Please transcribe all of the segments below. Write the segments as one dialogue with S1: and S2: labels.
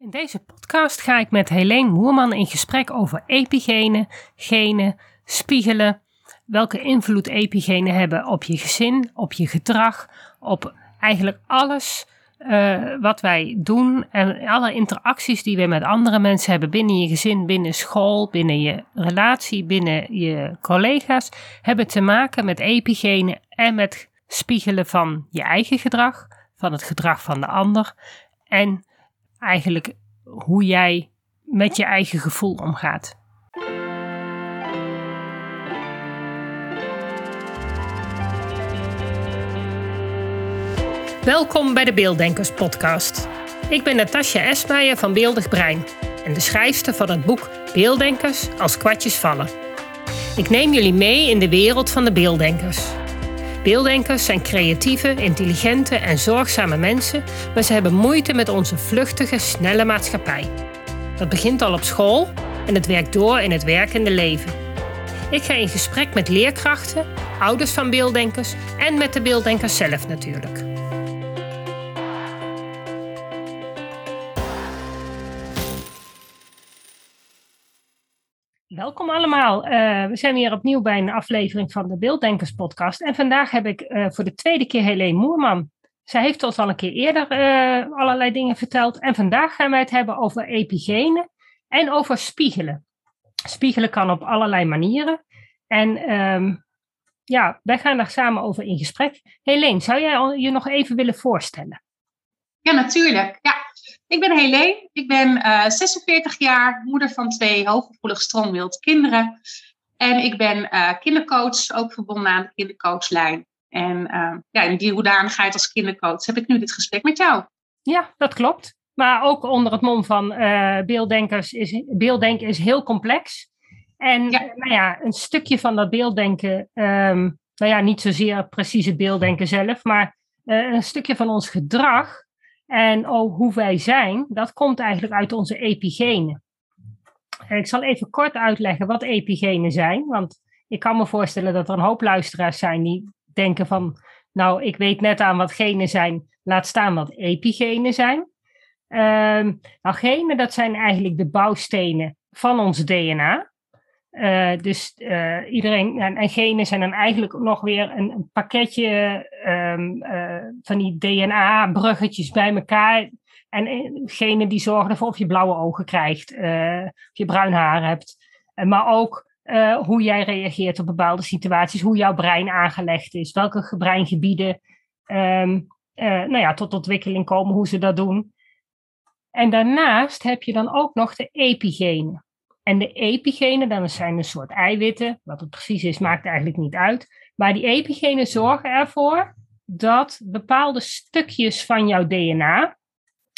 S1: In deze podcast ga ik met Helene Moerman in gesprek over epigenen, genen, spiegelen, welke invloed epigenen hebben op je gezin, op je gedrag, op eigenlijk alles uh, wat wij doen. En alle interacties die we met andere mensen hebben binnen je gezin, binnen school, binnen je relatie, binnen je collega's, hebben te maken met epigenen en met spiegelen van je eigen gedrag, van het gedrag van de ander. En eigenlijk hoe jij met je eigen gevoel omgaat. Welkom bij de Beelddenkers podcast. Ik ben Natasja Esmeijer van Beeldig Brein en de schrijfster van het boek Beelddenkers als kwartjes vallen. Ik neem jullie mee in de wereld van de beelddenkers. Beelddenkers zijn creatieve, intelligente en zorgzame mensen, maar ze hebben moeite met onze vluchtige, snelle maatschappij. Dat begint al op school en het werkt door in het werkende leven. Ik ga in gesprek met leerkrachten, ouders van beelddenkers en met de beelddenkers zelf natuurlijk. Welkom allemaal. Uh, we zijn weer opnieuw bij een aflevering van de Beelddenkers podcast. En vandaag heb ik uh, voor de tweede keer Helene Moerman. Zij heeft ons al een keer eerder uh, allerlei dingen verteld. En vandaag gaan wij het hebben over epigenen en over spiegelen. Spiegelen kan op allerlei manieren. En um, ja, wij gaan daar samen over in gesprek. Helene, zou jij je nog even willen voorstellen?
S2: Ja, natuurlijk. Ja, ik ben Helene, ik ben uh, eh, 46 jaar, moeder van twee hooggevoelig stroomwild kinderen. En ik ben uh, kindercoach, ook verbonden aan de kindercoachlijn. En uh, ja, in die hoedanigheid als kindercoach heb ik nu dit gesprek met jou.
S1: Ja, dat klopt. Maar ook onder het mom van beelddenkers is beelddenken is heel complex. En ja. nou ja, een stukje van dat beelddenken, um, nou ja, niet zozeer precies het beelddenken zelf, maar een stukje van ons gedrag en hoe wij zijn, dat komt eigenlijk uit onze epigenen. Ik zal even kort uitleggen wat epigenen zijn, want ik kan me voorstellen dat er een hoop luisteraars zijn die denken van, nou, ik weet net aan wat genen zijn, laat staan wat epigenen zijn. Um, nou, genen, dat zijn eigenlijk de bouwstenen van ons DNA. Uh, dus uh, iedereen, en, en, genen zijn dan eigenlijk nog weer een, een pakketje um, uh, van die DNA-bruggetjes bij elkaar. En genen die zorgen ervoor of je blauwe ogen krijgt, of je bruin haar hebt. maar ook hoe jij reageert op bepaalde situaties, hoe jouw brein aangelegd is, welke breingebieden um, nou ja, tot ontwikkeling komen, hoe ze dat doen. En daarnaast heb je dan ook nog de epigenen. En de epigenen, dat zijn een soort eiwitten. Wat het precies is, maakt eigenlijk niet uit. Maar die epigenen zorgen ervoor dat bepaalde stukjes van jouw DNA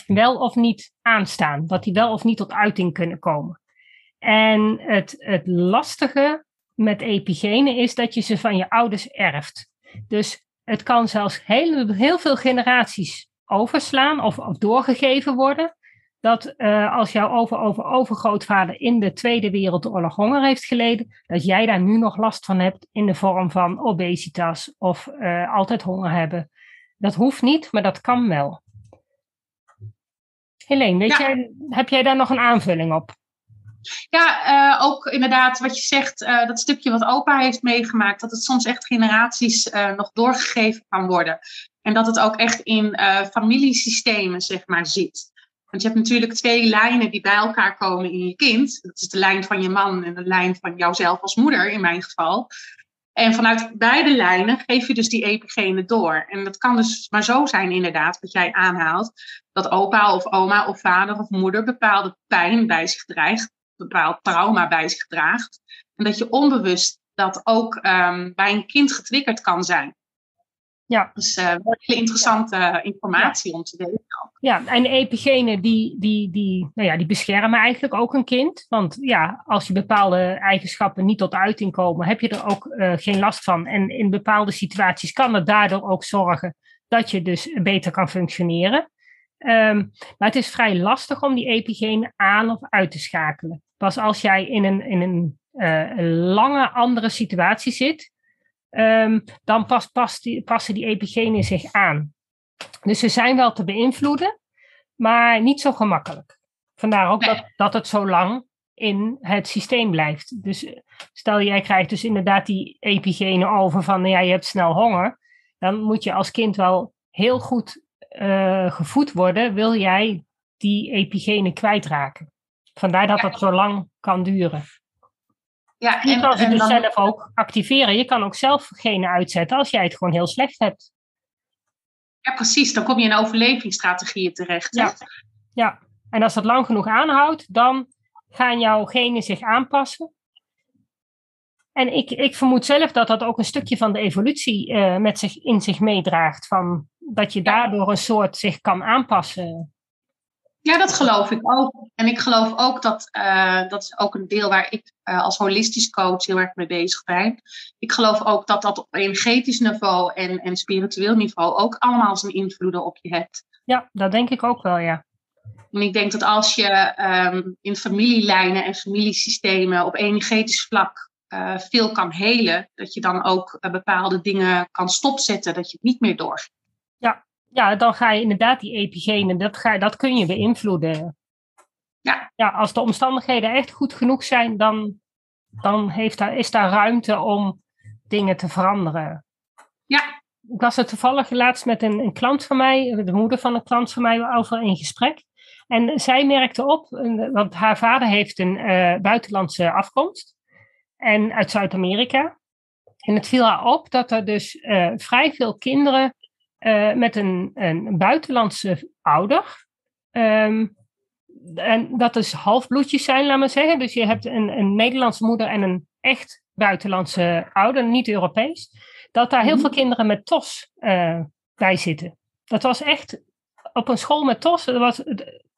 S1: wel of niet aanstaan. Dat die wel of niet tot uiting kunnen komen. En het, het lastige met epigenen is dat je ze van je ouders erft. Dus het kan zelfs heel, heel veel generaties overslaan of, of doorgegeven worden dat uh, als jouw over, over, overgrootvader in de Tweede Wereldoorlog honger heeft geleden, dat jij daar nu nog last van hebt in de vorm van obesitas of uh, altijd honger hebben. Dat hoeft niet, maar dat kan wel. Helene, weet jij, heb jij daar nog een aanvulling op?
S2: Ja, uh, ook inderdaad wat je zegt, dat stukje wat opa heeft meegemaakt, dat het soms echt generaties nog doorgegeven kan worden. En dat het ook echt in familiesystemen, zeg maar, zit. Want je hebt natuurlijk twee lijnen die bij elkaar komen in je kind. Dat is de lijn van je man en de lijn van jouzelf als moeder, in mijn geval. En vanuit beide lijnen geef je dus die epigenen door. En dat kan dus maar zo zijn, inderdaad, wat jij aanhaalt. Dat opa of oma of vader of moeder bepaalde pijn bij zich draagt, bepaald trauma bij zich draagt. En dat je onbewust dat ook um, bij een kind getriggerd kan zijn. Ja. Dus uh, hele interessante informatie om te weten.
S1: Ja, en de epigenen die, die, die, nou ja, die beschermen eigenlijk ook een kind. Want ja, als je bepaalde eigenschappen niet tot uiting komen, heb je er ook uh, geen last van. En in bepaalde situaties kan het daardoor ook zorgen dat je dus beter kan functioneren. Um, maar het is vrij lastig om die epigenen aan of uit te schakelen. Pas als jij in een, in een uh, lange andere situatie zit, um, dan pas, pas die, passen die epigenen zich aan. Dus ze zijn wel te beïnvloeden, maar niet zo gemakkelijk. Vandaar ook dat, dat het zo lang in het systeem blijft. Dus eh, stel jij krijgt dus inderdaad die epigene over van ja, je hebt snel honger. Dan moet je als kind wel heel goed uh, gevoed worden, wil jij die epigene kwijtraken. Vandaar dat dat zo lang kan duren. Ja, en, je kan ze dus zelf ook activeren. Je kan ook zelf genen uitzetten als jij het gewoon heel slecht hebt.
S2: Ja, precies. Dan kom je in overlevingsstrategieën terecht.
S1: Ja. ja, en als dat lang genoeg aanhoudt, dan gaan jouw genen zich aanpassen. En ik, ik vermoed zelf dat dat ook een stukje van de evolutie uh, met zich, in zich meedraagt. Van dat je daardoor een soort zich kan aanpassen.
S2: Ja, dat geloof ik ook. En ik geloof ook dat, uh, dat is ook een deel waar ik uh, als holistisch coach heel erg mee bezig ben. Ik geloof ook dat dat op energetisch niveau en, en spiritueel niveau ook allemaal zijn invloeden op je hebt.
S1: Ja, dat denk ik ook wel, ja.
S2: En ik denk dat als je um, in familielijnen en familiesystemen op energetisch vlak uh, veel kan helen, dat je dan ook bepaalde dingen kan stopzetten, dat je het niet meer doorgaat.
S1: Ja, dan ga je inderdaad die epigenen, dat, ga, dat kun je beïnvloeden. Ja. ja, als de omstandigheden echt goed genoeg zijn, dan, dan heeft daar, is daar ruimte om dingen te veranderen.
S2: Ja.
S1: Ik was er toevallig laatst met een, een klant van mij, de moeder van een klant van mij, over in gesprek. En zij merkte op, want haar vader heeft een uh, buitenlandse afkomst en uit Zuid-Amerika. En het viel haar op dat er dus uh, vrij veel kinderen uh, met een, een buitenlandse ouder. Um, en dat is halfbloedjes zijn, laat maar zeggen. Dus je hebt een, een Nederlandse moeder en een echt buitenlandse ouder, niet Europees. Dat daar heel mhm. veel kinderen met TOS uh, bij zitten. Dat was echt op een school met TOS. Dat was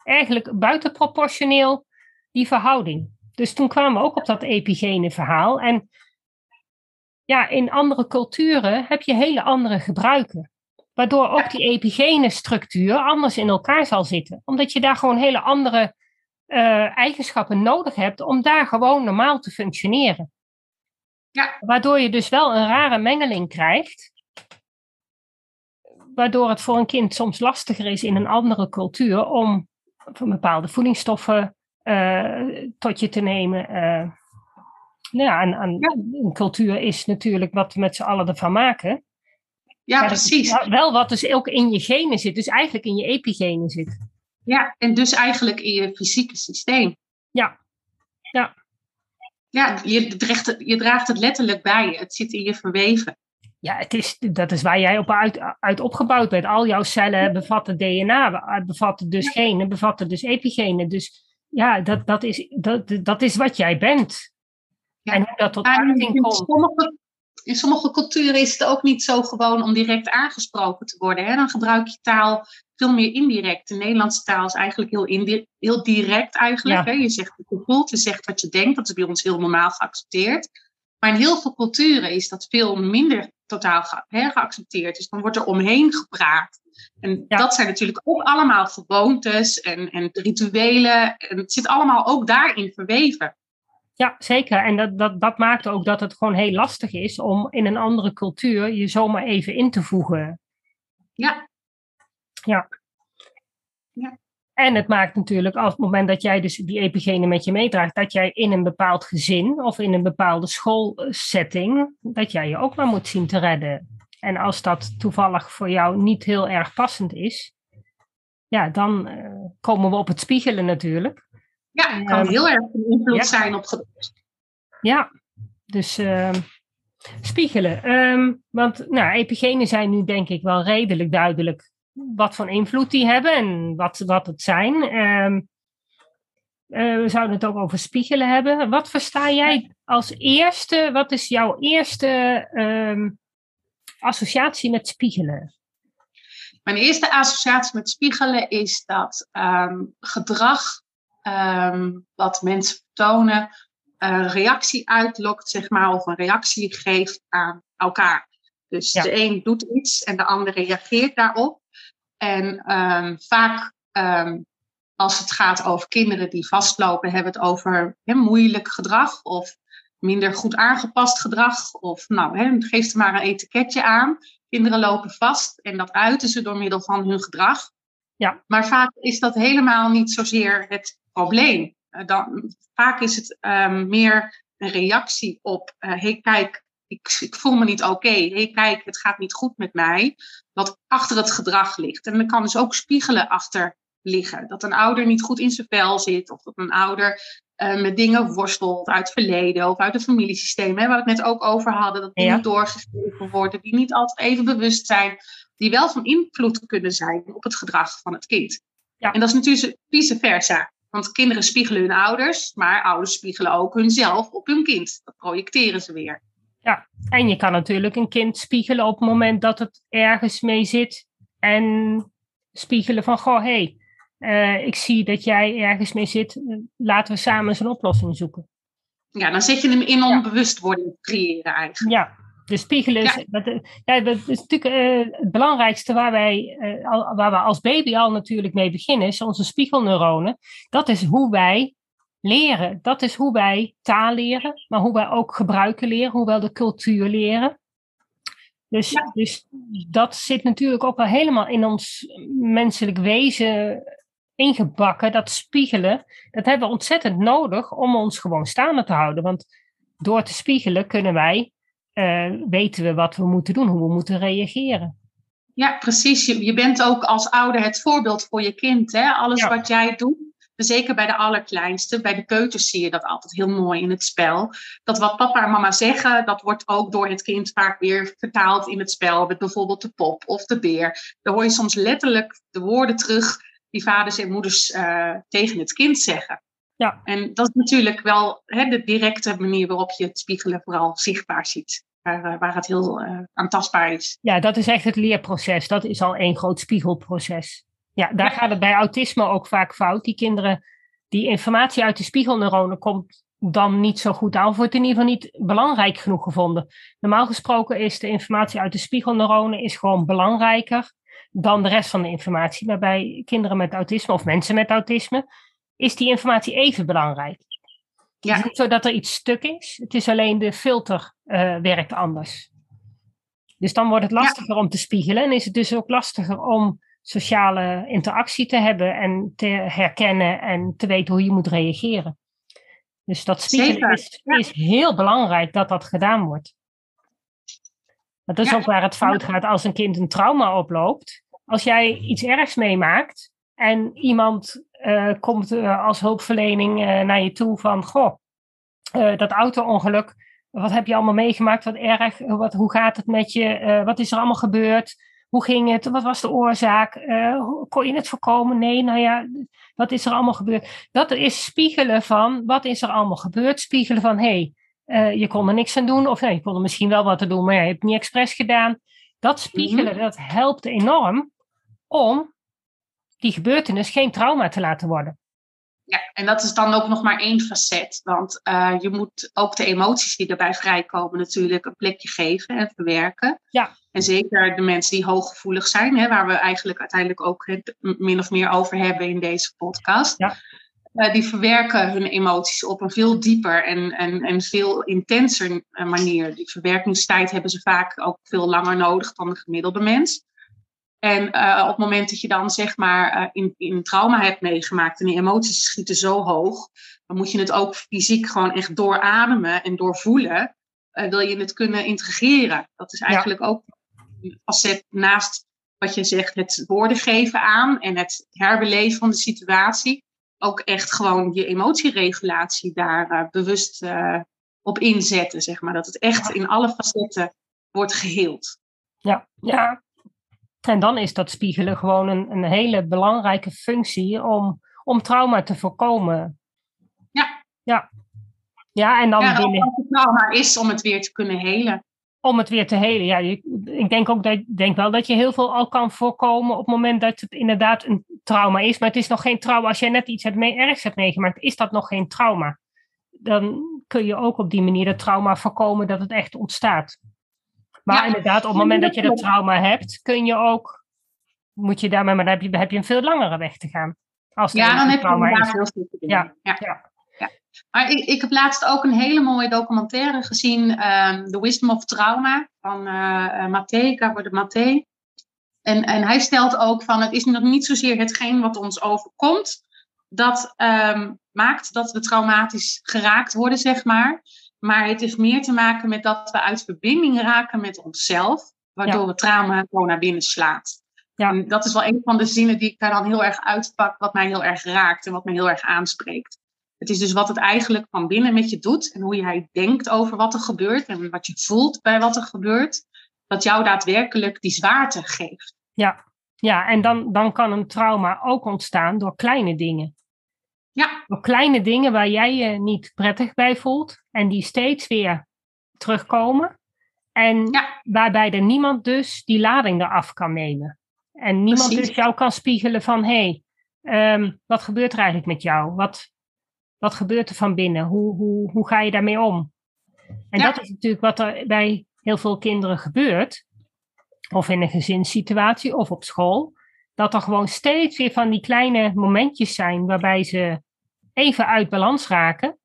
S1: eigenlijk buitenproportioneel die verhouding. Dus toen kwamen we ook op dat epigene verhaal. En ja, in andere culturen heb je hele andere gebruiken. Waardoor ook die epigene structuur anders in elkaar zal zitten. Omdat je daar gewoon hele andere uh, eigenschappen nodig hebt om daar gewoon normaal te functioneren. Ja. Waardoor je dus wel een rare mengeling krijgt. Waardoor het voor een kind soms lastiger is in een andere cultuur om van bepaalde voedingsstoffen uh, tot je te nemen. Uh, nou ja, en, een cultuur is natuurlijk wat we met z'n allen ervan maken.
S2: Ja, precies.
S1: Wel wat dus ook in je genen zit, dus eigenlijk in je epigenen zit.
S2: Ja, en dus eigenlijk in je fysieke systeem.
S1: Ja, ja.
S2: Ja, je draagt, het, je draagt het letterlijk bij je. Het zit in je verweven.
S1: Ja, het is, dat is waar jij op uit, uit opgebouwd bent. Al jouw cellen bevatten DNA, bevatten dus genen, bevatten dus epigenen. Dus ja, dat, dat, is, dat, dat is wat jij bent. Ja. En hoe dat tot uiting komt.
S2: Sommige, in sommige culturen is het ook niet zo gewoon om direct aangesproken te worden. Hè? Dan gebruik je taal veel meer indirect. De Nederlandse taal is eigenlijk heel, heel direct eigenlijk. Hè? Je zegt wat je voelt, je zegt wat je denkt. Dat is bij ons heel normaal geaccepteerd. Maar in heel veel culturen is dat veel minder totaal ge hè, geaccepteerd. Dus dan wordt er omheen gepraat. En dat zijn natuurlijk ook allemaal gewoontes en, en rituelen. En het zit allemaal ook daarin verweven.
S1: Ja, zeker. En dat, dat, dat maakt ook dat het gewoon heel lastig is om in een andere cultuur je zomaar even in te voegen.
S2: Ja.
S1: Ja. ja. En het maakt natuurlijk, als het moment dat jij dus die epigene met je meedraagt, dat jij in een bepaald gezin of in een bepaalde schoolsetting, dat jij je ook maar moet zien te redden. En als dat toevallig voor jou niet heel erg passend is, ja, dan uh, komen we op het spiegelen natuurlijk.
S2: Ja, het kan heel erg een invloed zijn op gedrag.
S1: Ja, dus uh, spiegelen. Um, want nou, epigenen zijn nu denk ik wel redelijk duidelijk wat voor invloed die hebben en wat, wat het zijn. Um, uh, we zouden het ook over spiegelen hebben. Wat versta jij als eerste? Wat is jouw eerste um, associatie met spiegelen?
S2: Mijn eerste associatie met spiegelen is dat um, gedrag um, wat mensen tonen, een reactie uitlokt, zeg maar, of een reactie geeft aan elkaar. Dus de een doet iets en de ander reageert daarop. En um, vaak, um, als het gaat over kinderen die vastlopen, hebben we het over he, moeilijk gedrag of minder goed aangepast gedrag. Of nou, he, geef er maar een etiketje aan. Kinderen lopen vast en dat uiten ze door middel van hun gedrag.
S1: Ja.
S2: Maar vaak is dat helemaal niet zozeer het probleem. dan, vaak is het ehm, meer een reactie op, hé hey, kijk, ik, ik, voel me niet oké. Hé hey, kijk, het gaat niet goed met mij. Wat achter het gedrag ligt. En er kan dus ook spiegelen achter liggen. Dat een ouder niet goed in zijn vel zit. Of dat een ouder uh, met dingen worstelt uit het verleden of uit het familiesysteem. Hè, waar we het net ook over hadden. Dat dingen ja. doorgegeven worden die niet altijd even bewust zijn. Die wel van invloed kunnen zijn op het gedrag van het kind. Ja. En dat is natuurlijk vice versa. Want kinderen spiegelen hun ouders, maar ouders spiegelen ook hunzelf op hun kind. Dat projecteren ze weer.
S1: Ja, en je kan natuurlijk een kind spiegelen op het moment dat het ergens mee zit. En spiegelen van, goh, hé, hey, uh, ik zie dat jij ergens mee zit. Laten we samen eens een oplossing zoeken.
S2: Ja, dan zet je hem in om bewustwording te creëren eigenlijk.
S1: Ja, de spiegelen is, ja. dat, ja, dat is natuurlijk uh, het belangrijkste waar, wij, uh, al, waar we als baby al natuurlijk mee beginnen, is onze spiegelneuronen. Dat is hoe wij leren. Dat is hoe wij taal leren, maar hoe wij ook gebruiken leren, hoe wij de cultuur leren. Dus, ja. dus dat zit natuurlijk ook wel helemaal in ons menselijk wezen ingebakken, dat spiegelen, dat hebben we ontzettend nodig om ons gewoon staande te houden. Want door te spiegelen kunnen wij, weten we wat we moeten doen, hoe we moeten reageren.
S2: Ja, precies. Je, je bent ook als ouder het voorbeeld voor je kind. Hè? Alles ja. wat jij doet, zeker bij de allerkleinste, bij de peuters zie je dat altijd heel mooi in het spel. Dat wat papa en mama zeggen, dat wordt ook door het kind vaak weer vertaald in het spel. Met bijvoorbeeld de pop of de beer. Daar hoor je soms letterlijk de woorden terug die vaders en moeders uh, tegen het kind zeggen. Ja. En dat is natuurlijk wel hè, de directe manier waarop je het spiegelen vooral zichtbaar ziet. Waar, eh, waar het heel uh, aantastbaar is.
S1: Ja, dat is echt het leerproces. Dat is al één groot spiegelproces. Ja, daar ja. gaat het bij autisme ook vaak fout. Die kinderen, die informatie uit de spiegelneuronen komt dan niet zo goed aan. Of wordt in ieder geval niet belangrijk genoeg gevonden. Normaal gesproken is de informatie uit de spiegelneuronen is gewoon belangrijker dan de rest van de informatie. Maar bij kinderen met autisme of mensen met autisme is die informatie even belangrijk. Ja. Het is niet zo dat er iets stuk is. Het is alleen de filter uh, werkt anders. Dus dan wordt het lastiger ja. om te spiegelen. En is het dus ook lastiger om sociale interactie te hebben en te herkennen en te weten hoe je moet reageren. Dus dat spiegelen is, ja. is, heel belangrijk dat dat gedaan wordt. Dat is ja. ook waar het fout gaat als een kind een trauma oploopt. Als jij iets ergs meemaakt en iemand uh, komt uh, als hulpverlening uh, naar je toe van, goh, dat auto-ongeluk, wat heb je allemaal meegemaakt, wat erg, wat, hoe gaat het met je, wat is er allemaal gebeurd? Hoe ging het? Wat was de oorzaak? Kon je het voorkomen? Nee, nou ja, wat is er allemaal gebeurd? Dat is spiegelen van wat is er allemaal gebeurd. Spiegelen van hé, hey, je kon er niks aan doen. Of nee, je kon er misschien wel wat te doen, maar ja, je hebt het niet expres gedaan. Dat spiegelen, mm -hmm. dat helpt enorm om die gebeurtenis geen trauma te laten worden.
S2: Ja, en dat is dan ook nog maar één facet. Want uh, je moet ook de emoties die erbij vrijkomen natuurlijk een plekje geven en verwerken. Ja. En zeker de mensen die hooggevoelig zijn, hè, waar we eigenlijk uiteindelijk ook het min of meer over hebben in deze podcast. Ja. Uh, die verwerken hun emoties op een veel dieper en, en, en veel intenser manier. Die verwerkingstijd hebben ze vaak ook veel langer nodig dan de gemiddelde mens. En uh, op het moment dat je dan zeg maar uh, in, in trauma hebt meegemaakt en die emoties schieten zo hoog, dan moet je het ook fysiek gewoon echt doorademen en doorvoelen. Uh, wil je het kunnen integreren? Dat is eigenlijk ja. ook een facet naast wat je zegt, het woorden geven aan en het herbeleven van de situatie. Ook echt gewoon je emotieregulatie daar bewust op inzetten, zeg maar. Dat het echt in alle facetten wordt geheeld.
S1: Ja, ja, en dan is dat spiegelen gewoon een, een hele belangrijke functie om, om trauma te voorkomen.
S2: Ja.
S1: Ja. Ja, en dan
S2: ja, binnen... het trauma is om het weer te kunnen helen.
S1: Om het weer te helen, ja. Ik denk ook dat, denk wel dat je heel veel al kan voorkomen op het moment dat het inderdaad een trauma is. Maar het is nog geen trauma. Als jij net iets hebt mee, ergs hebt meegemaakt, is dat nog geen trauma. Dan kun je ook op die manier dat trauma voorkomen dat het echt ontstaat. Maar ja. inderdaad, op het moment dat je dat trauma hebt, kun je ook, moet je daarmee, maar dan heb je, heb je een veel langere weg te gaan. Als
S2: ja, dan heb je heel veel te doen. Ja, ja. ja. Maar ik, ik heb laatst ook een hele mooie documentaire gezien, um, The Wisdom of Trauma, van uh, Mathé, Gabor de Mathé. En, en hij stelt ook van, het is nog niet zozeer hetgeen wat ons overkomt, dat ehm, maakt dat we traumatisch geraakt worden, zeg maar. Maar het heeft meer te maken met dat we uit verbinding raken met onszelf, waardoor we trauma gewoon naar binnen slaat. Ja. En dat is wel een van de zinnen die ik daar dan heel erg uitpak, wat mij heel erg raakt en wat mij heel erg aanspreekt. Het is dus wat het eigenlijk van binnen met je doet en hoe jij denkt over wat er gebeurt en wat je voelt bij wat er gebeurt, dat jou daadwerkelijk die zwaarte geeft.
S1: Ja, ja en dan, dan kan een trauma ook ontstaan door kleine dingen.
S2: Ja.
S1: Door kleine dingen waar jij je niet prettig bij voelt en die steeds weer terugkomen. En waarbij er niemand dus die lading eraf kan nemen. En niemand dus jou kan spiegelen van, hé, hey, um, wat gebeurt er eigenlijk met jou? Wat, wat gebeurt er van binnen? Hoe, hoe, hoe ga je daarmee om? En dat is natuurlijk wat er bij heel veel kinderen gebeurt. Of in een gezinssituatie of op school. Dat er gewoon steeds weer van die kleine momentjes zijn waarbij ze even uit balans raken.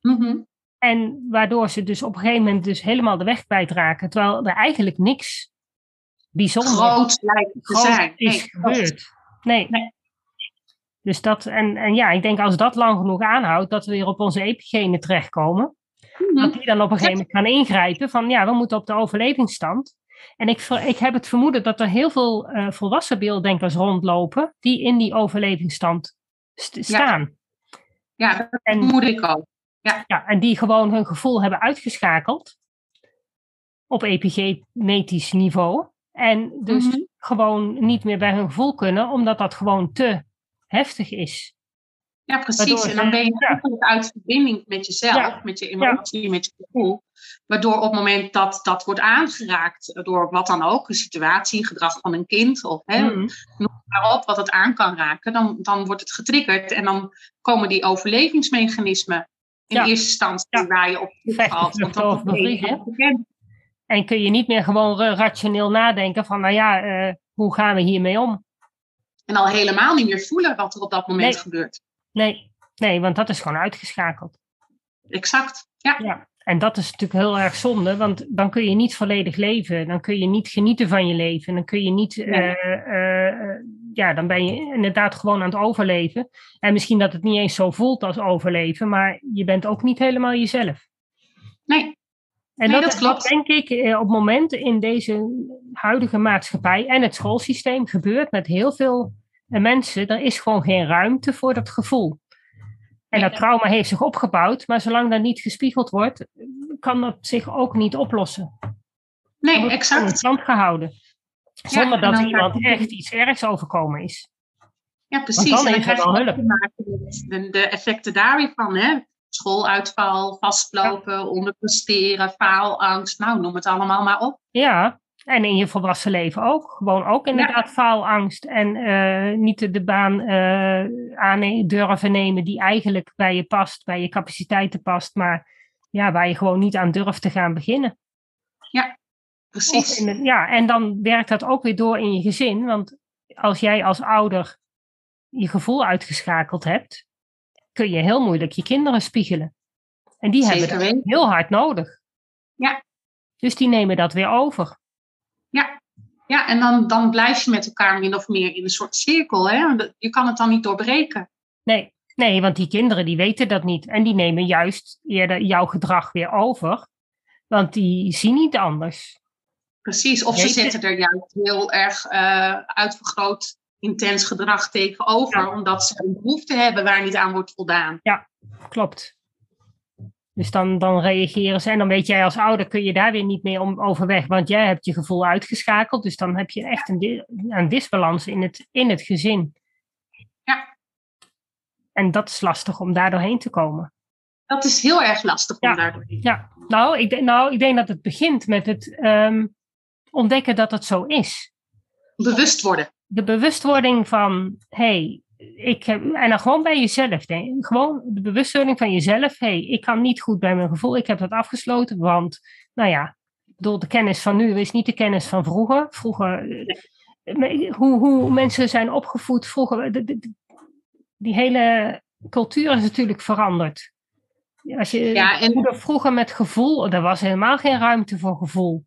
S2: Mhm.
S1: En waardoor ze dus op een gegeven moment dus helemaal de weg kwijtraken. Terwijl er eigenlijk niks bijzonder
S2: groot lijkt te zijn.
S1: is nee, gebeurd. Nee. nee. Dus dat, en, en ja, ik denk als dat lang genoeg aanhoudt, dat we weer op onze epigene terechtkomen. Mm Dat die dan op een gegeven moment gaan ingrijpen van ja, we moeten op de overlevingsstand. En ik, ik heb het vermoeden dat er heel veel uh, volwassen beelddenkers rondlopen die in die overlevingsstand staan.
S2: Ja, dat en, vermoed ik ook. Ja.
S1: ja, en die gewoon hun gevoel hebben uitgeschakeld op epigenetisch niveau. En dus mhm. gewoon niet meer bij hun gevoel kunnen, omdat dat gewoon te heftig is.
S2: Ja, precies. en dan ben je eigenlijk uit verbinding met jezelf, met je emotie, met je gevoel. Waardoor op het moment dat dat wordt aangeraakt door wat dan ook, een situatie, gedrag van een kind of hè, mm. noem maar op, wat het aan kan raken, dan, dan wordt het getriggerd en dan komen die overlevingsmechanismen in eerste instantie waar je op valt. Want
S1: dat En kun je niet meer gewoon rationeel nadenken van, nou ja, uh, hoe gaan we hiermee om?
S2: En al helemaal niet meer voelen wat er op dat moment gebeurt.
S1: Nee, nee, want dat is gewoon uitgeschakeld.
S2: Exact, ja.
S1: ja. En dat is natuurlijk heel erg zonde, want dan kun je niet volledig leven. Dan kun je niet genieten van je leven. Dan kun je niet, eh, eh, ja, dan ben je inderdaad gewoon aan het overleven. En misschien dat het niet eens zo voelt als overleven, maar je bent ook niet helemaal jezelf.
S2: Nee.
S1: En dat, klopt. denk ik eh, op het moment in deze huidige maatschappij en het schoolsysteem gebeurt met heel veel mensen. Er is gewoon geen ruimte voor dat gevoel. En dat trauma heeft zich opgebouwd, maar zolang dat niet gespiegeld wordt, kan dat zich ook niet oplossen.
S2: Nee, exact. In
S1: stand gehouden. Zonder dat iemand echt iets ergs overkomen is.
S2: Ja, precies.
S1: dan en dan krijg je wel hulp.
S2: De, de effecten daar weer van, hè? schooluitval, vastlopen, onderpresteren, faalangst. Nou, noem het allemaal maar op.
S1: Ja, en in je volwassen leven ook. Gewoon ook inderdaad faalangst. En uh, niet de baan uh, aan durven nemen die eigenlijk bij je past, bij je capaciteiten past. Maar ja, waar je gewoon niet aan durft te gaan beginnen.
S2: Ja, precies.
S1: ja, en dan werkt dat ook weer door in je gezin. Want als jij als ouder je gevoel uitgeschakeld hebt, kun je heel moeilijk je kinderen spiegelen. En die hebben dat heel hard nodig.
S2: Ja.
S1: Dus die nemen dat weer over.
S2: Ja, ja en dan, dan blijf je met elkaar min of meer in een soort cirkel. Hè? Je kan het dan niet doorbreken.
S1: Nee, nee, want die kinderen die weten dat niet. En die nemen juist eerder jouw gedrag weer over. Want die zien niet anders.
S2: Precies, of ze zetten er juist heel erg uh, uitvergroot intens gedrag tegenover, omdat ze een behoefte hebben waar niet aan wordt voldaan.
S1: Ja, klopt. Dus dan, dan reageren ze en dan weet jij als ouder kun je daar weer niet meer om overweg, want jij hebt je gevoel uitgeschakeld. Dus dan heb je echt een, een disbalans in het, in het gezin.
S2: Ja.
S1: En dat is lastig om daar doorheen te komen.
S2: Dat is heel erg lastig om daar doorheen te
S1: komen. Ja, nou ik, nou, ik denk dat het begint met het um, ontdekken dat het zo is.
S2: Bewust worden.
S1: De bewustwording van, hey, ik heb, en dan gewoon bij jezelf. Denk, gewoon de bewustwording van jezelf. hey, ik kan niet goed bij mijn gevoel. Ik heb dat afgesloten, want, nou ja, door de kennis van nu is niet de kennis van vroeger. Vroeger, eh, hoe, hoe mensen zijn opgevoed vroeger. die hele cultuur is natuurlijk veranderd. Als je, ja, en... Vroeger met gevoel, er was helemaal geen ruimte voor gevoel.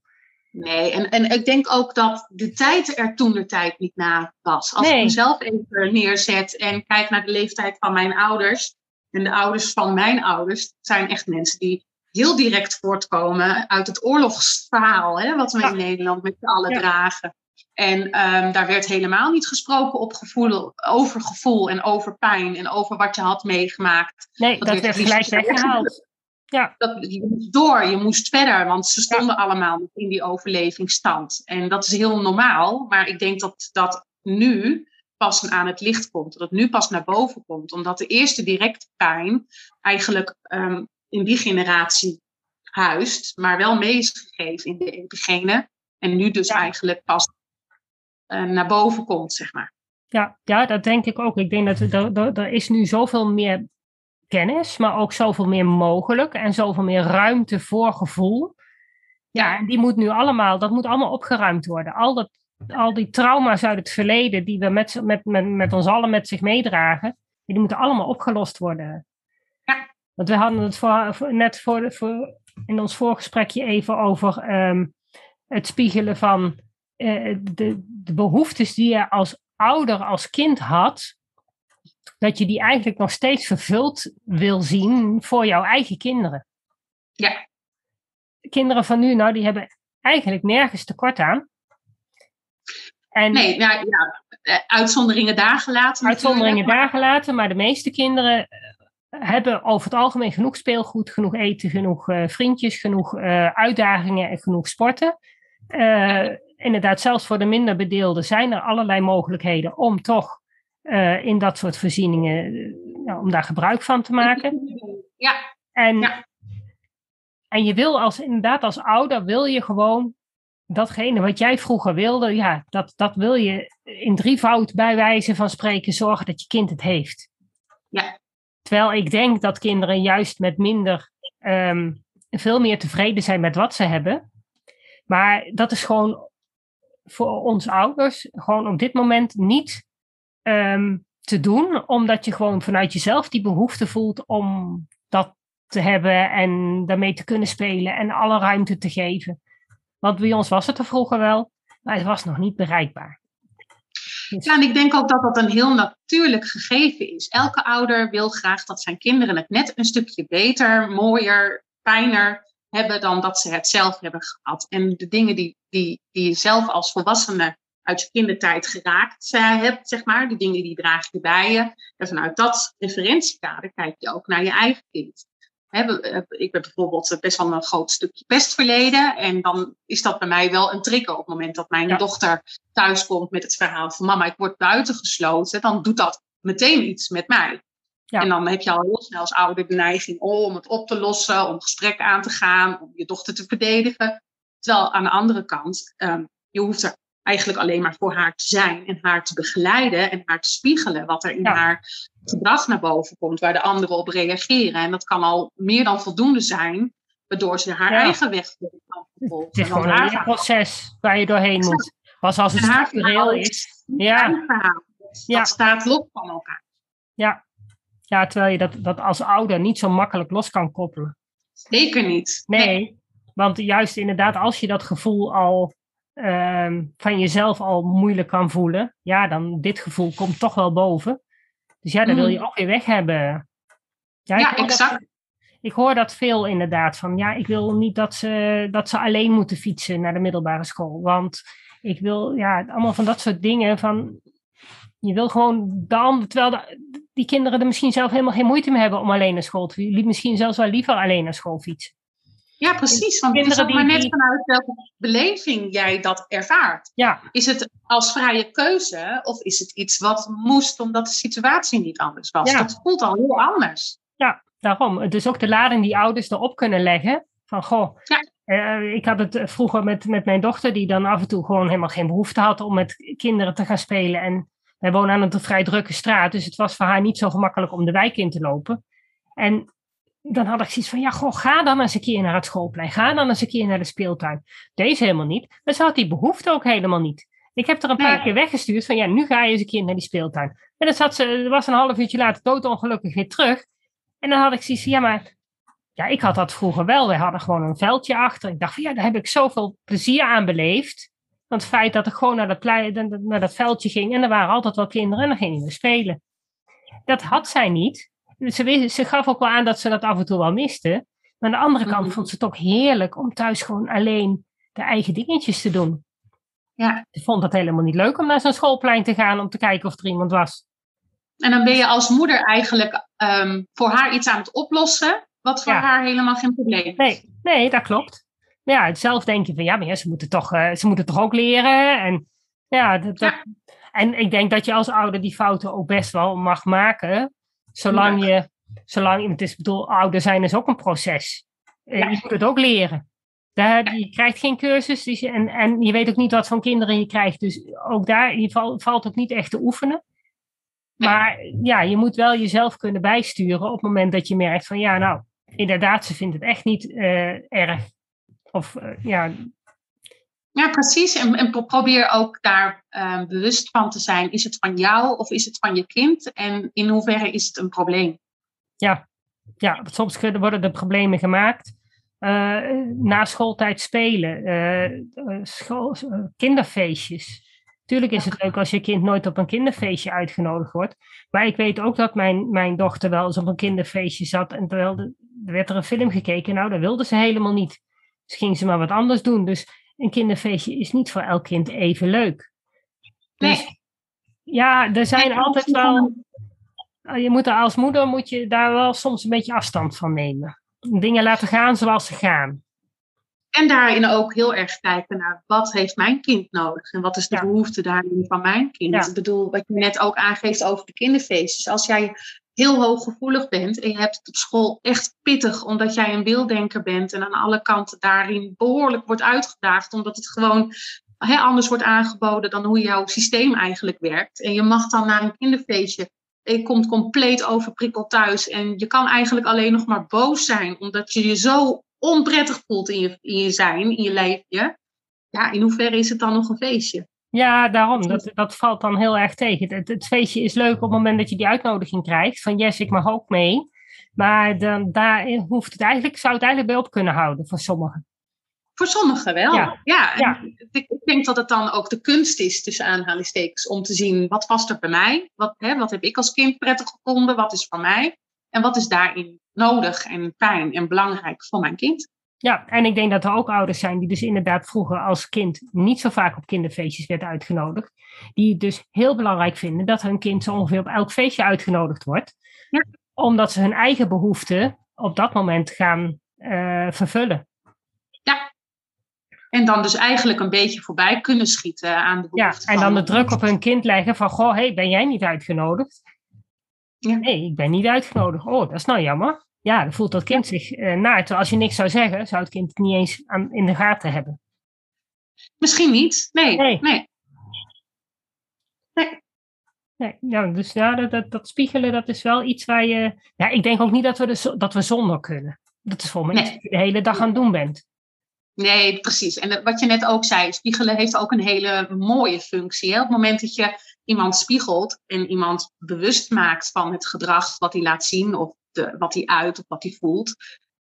S2: Nee, en, en ik denk ook dat de tijd er toen de tijd niet na was. Als ik mezelf even neerzet en kijk naar de leeftijd van mijn ouders en de ouders van mijn ouders, zijn echt mensen die heel direct voortkomen uit het oorlogsverhaal, hè, wat we in Nederland met z'n allen dragen. En um, daar werd helemaal niet gesproken op gevoel, over gevoel en over pijn en over wat je had meegemaakt.
S1: Nee, dat, dat werd gelijk weggehaald.
S2: Ja. Dat, je moest door, je moest verder, want ze stonden allemaal in die overlevingsstand. En dat is heel normaal, maar ik denk dat dat nu pas aan het licht komt, dat het nu pas naar boven komt, omdat de eerste directe pijn eigenlijk um, in die generatie huist, maar wel mee is gegeven in de epigene. En nu dus eigenlijk pas uh, naar boven komt, zeg maar.
S1: Ja, ja, dat denk ik ook. Ik denk dat er, er, er is nu zoveel meer kennis, maar ook zoveel meer mogelijk en zoveel meer ruimte voor gevoel. Ja, en die moet nu allemaal, dat moet allemaal opgeruimd worden. Al, dat, al die trauma's uit het verleden die we met, met, met, met ons allen met zich meedragen, die moeten allemaal opgelost worden. Ja. Want we hadden het voor, net voor, voor, in ons voorgesprekje even over um, het spiegelen van uh, de, de behoeftes die je als ouder, als kind had, dat je die eigenlijk nog steeds vervuld wil zien voor jouw eigen kinderen.
S2: Ja.
S1: kinderen van nu, nou, die hebben eigenlijk nergens tekort aan.
S2: En, nee, nou, ja, eh, uitzonderingen daar gelaten.
S1: Uitzonderingen daar gelaten, maar de meeste kinderen eh, hebben over het algemeen genoeg speelgoed, genoeg eten, genoeg uh, vriendjes, genoeg uh, uitdagingen en genoeg sporten. Uh, inderdaad, zelfs voor de minder bedeelden zijn er allerlei mogelijkheden om toch uh, in dat soort voorzieningen, uh, om daar gebruik van te maken.
S2: Ja.
S1: En, ja. en je wil als, inderdaad als ouder, wil je gewoon datgene wat jij vroeger wilde, ja, dat, dat wil je in drievoud bij wijze van spreken zorgen dat je kind het heeft.
S2: Ja.
S1: Terwijl ik denk dat kinderen juist met minder um, veel meer tevreden zijn met wat ze hebben. Maar dat is gewoon voor ons ouders gewoon op dit moment niet um, te doen, omdat je gewoon vanuit jezelf die behoefte voelt om dat te hebben en daarmee te kunnen spelen en alle ruimte te geven. Want bij ons was het er vroeger wel, maar het was nog niet bereikbaar.
S2: Dus... Ja, en ik denk ook dat dat een heel natuurlijk gegeven is. Elke ouder wil graag dat zijn kinderen het net een stukje beter, mooier, fijner hebben dan dat ze het zelf hebben gehad. En de dingen die, die, die je zelf als volwassene uit je kindertijd geraakt uh, hebt, zeg maar, die dingen die draag je bij je. En vanuit dat referentiekader kijk je ook naar je eigen kind. Eh, ik heb bijvoorbeeld best wel een groot stukje pestverleden. En dan is dat bij mij wel een trigger. Op het moment dat mijn dochter thuiskomt met het verhaal van mama, ik word buitengesloten. Dan doet dat meteen iets met mij. Ja. En dan heb je al heel snel als ouder de neiging om het op te lossen, om gesprekken aan te gaan, om je dochter te verdedigen. Terwijl aan de andere kant, um, je hoeft er eigenlijk alleen maar voor haar te zijn en haar te begeleiden en haar te spiegelen wat er in haar gedrag naar boven komt, waar de anderen op reageren. En dat kan al meer dan voldoende zijn, waardoor ze haar eigen weg kan
S1: volgen. Het is gewoon een proces waar je doorheen moet. Was als het structureel is.
S2: Ja. Dat, ja. staat los van elkaar.
S1: Ja, ja, terwijl je dat, dat als ouder niet zo makkelijk los kan koppelen.
S2: Zeker niet.
S1: Nee, want juist inderdaad, als je dat gevoel al uh, van jezelf al moeilijk kan voelen, ja, dan dit gevoel komt toch wel boven. Dus ja, dan wil je mm. ook weer weg hebben.
S2: Ja, ja exact. Dat,
S1: ik hoor dat veel inderdaad, van ja, ik wil niet dat ze, dat ze alleen moeten fietsen naar de middelbare school. Want ik wil, ja, allemaal van dat soort dingen van, je wil gewoon dan, terwijl de, die kinderen er misschien zelf helemaal geen moeite mee hebben om alleen naar school te fietsen. Misschien zelfs wel liever alleen naar school fietsen.
S2: Ja, precies. Want het is ook maar net vanuit welke beleving jij dat ervaart.
S1: Ja.
S2: Is het als vrije keuze of is het iets wat moest omdat de situatie niet anders was? Dat voelt al heel anders.
S1: Ja, daarom. Dus ook de lading die ouders erop kunnen leggen. Van goh, ja. Uh, ik had het vroeger met, met mijn dochter, die dan af en toe gewoon helemaal geen behoefte had om met kinderen te gaan spelen. En wij wonen aan een vrij drukke straat, dus het was voor haar niet zo gemakkelijk om de wijk in te lopen. En dan had ik zoiets van, ja, goh, ga dan eens een keer naar het schoolplein. Ga dan eens een keer naar de speeltuin. Deze helemaal niet. Maar ze had die behoefte ook helemaal niet. Ik heb er een paar keer weggestuurd van, ja, nu ga je eens een keer naar die speeltuin. En dan zat ze, was een half uurtje later doodongelukkig weer terug. En dan had ik zoiets van, ja, maar ja, ik had dat vroeger wel. We hadden gewoon een veldje achter. Ik dacht van ja, daar heb ik zoveel plezier aan beleefd. Want het feit dat ik gewoon naar dat, plei, naar dat veldje ging en er waren altijd wel kinderen en dan gingen we spelen. Dat had zij niet. Ze, ze gaf ook wel aan dat ze dat af en toe wel miste. Maar aan de andere kant mhm. vond ze het ook heerlijk om thuis gewoon alleen de eigen dingetjes te doen. Ja. Ze vond het helemaal niet leuk om naar zo'n schoolplein te gaan om te kijken of er iemand was.
S2: En dan ben je als moeder eigenlijk um, voor haar iets aan het oplossen, wat voor haar helemaal geen probleem is.
S1: Nee, nee dat klopt. Ja, zelf denk je van ja, maar ja, ze, moeten toch, uh, ze moeten toch ook leren. En, ja, dat, ja. en ik denk dat je als ouder die fouten ook best wel mag maken. Zolang je, zolang, het is bedoel, ouder zijn is ook een proces. Uh, Je moet het ook leren. Daar, je krijgt geen cursus dus en, en je weet ook niet wat voor kinderen je krijgt. Dus ook daar, je val, valt ook niet echt te oefenen. Maar ja, je moet wel jezelf kunnen bijsturen op het moment dat je merkt van ja, nou, inderdaad, ze vindt het echt niet uh, erg. Of uh, ja.
S2: Ja, precies. En, en probeer ook daar uh, bewust van te zijn. Is het van jou of is het van je kind? En in hoeverre is het een probleem?
S1: Ja, ja soms worden er problemen gemaakt. Uh, na schooltijd spelen, school, kinderfeestjes. Tuurlijk is het leuk als je kind nooit op een kinderfeestje uitgenodigd wordt. Maar ik weet ook dat mijn, mijn dochter wel eens op een kinderfeestje zat. En terwijl er werd er een film gekeken. Nou, dat wilde ze helemaal niet. Dus ging ze maar wat anders doen. Dus een kinderfeestje is niet voor elk kind even leuk. Dus, nee. Ja, er zijn altijd wel. Je moet er als moeder moet je daar wel soms een beetje afstand van nemen. Dingen laten gaan zoals ze gaan.
S2: En daarin ook heel erg kijken naar wat heeft mijn kind nodig en wat is de behoefte daarin van mijn kind. Ik bedoel, wat je net ook aangeeft over de kinderfeestjes. Als jij heel hooggevoelig bent en je hebt het op school echt pittig omdat jij een beelddenker bent en aan alle kanten daarin behoorlijk wordt uitgedaagd omdat het gewoon anders wordt aangeboden dan hoe jouw systeem eigenlijk werkt. En je mag dan naar een kinderfeestje je komt compleet overprikkeld thuis en je kan eigenlijk alleen nog maar boos zijn omdat je je zo onprettig voelt in je, in je zijn, in je leefje, ja, in hoeverre is het dan nog een feestje?
S1: Ja, daarom. Dat, dat valt dan heel erg tegen. Het, het, feestje is leuk op het moment dat je die uitnodiging krijgt. Van yes, ik mag ook mee. Maar dan, daar hoeft het eigenlijk, zou het eigenlijk bij op kunnen houden voor sommigen.
S2: Voor sommigen wel. Ja. ja, Ik, ik, denk dat het dan ook de kunst is, tussen aanhalingstekens, om te zien wat past er bij mij. Wat, hè, wat heb ik als kind prettig gevonden? Wat is van mij? En wat is daarin nodig en fijn en belangrijk voor mijn kind?
S1: Ja, en ik denk dat er ook ouders zijn die dus inderdaad vroeger als kind niet zo vaak op kinderfeestjes werd uitgenodigd. Die het dus heel belangrijk vinden dat hun kind zo ongeveer op elk feestje uitgenodigd wordt. Ja. Omdat ze hun eigen behoeften op dat moment gaan uh, vervullen.
S2: Ja. En dan dus eigenlijk een beetje voorbij kunnen schieten aan de behoeften.
S1: Ja, en dan de druk op hun kind leggen van, goh, hey, ben jij niet uitgenodigd? Ja. Nee, ik ben niet uitgenodigd. Oh, dat is nou jammer. Ja, dan voelt dat kind zich uh, naar. Terwijl als je niks zou zeggen, zou het kind het niet eens aan, in de gaten hebben.
S2: Misschien niet. Nee. Nee. nee.
S1: nee. ja, dus ja, dat, dat, dat, spiegelen, dat is wel iets waar je... Ja, ik denk ook niet dat we, de, dat we zonder kunnen. Dat is voor me iets je de hele dag aan het doen bent.
S2: Nee, precies. En wat je net ook zei, spiegelen heeft ook een hele mooie functie. Hè? Op het moment dat je iemand spiegelt en iemand bewust maakt van het gedrag wat hij laat zien of de, wat hij uit of wat hij voelt,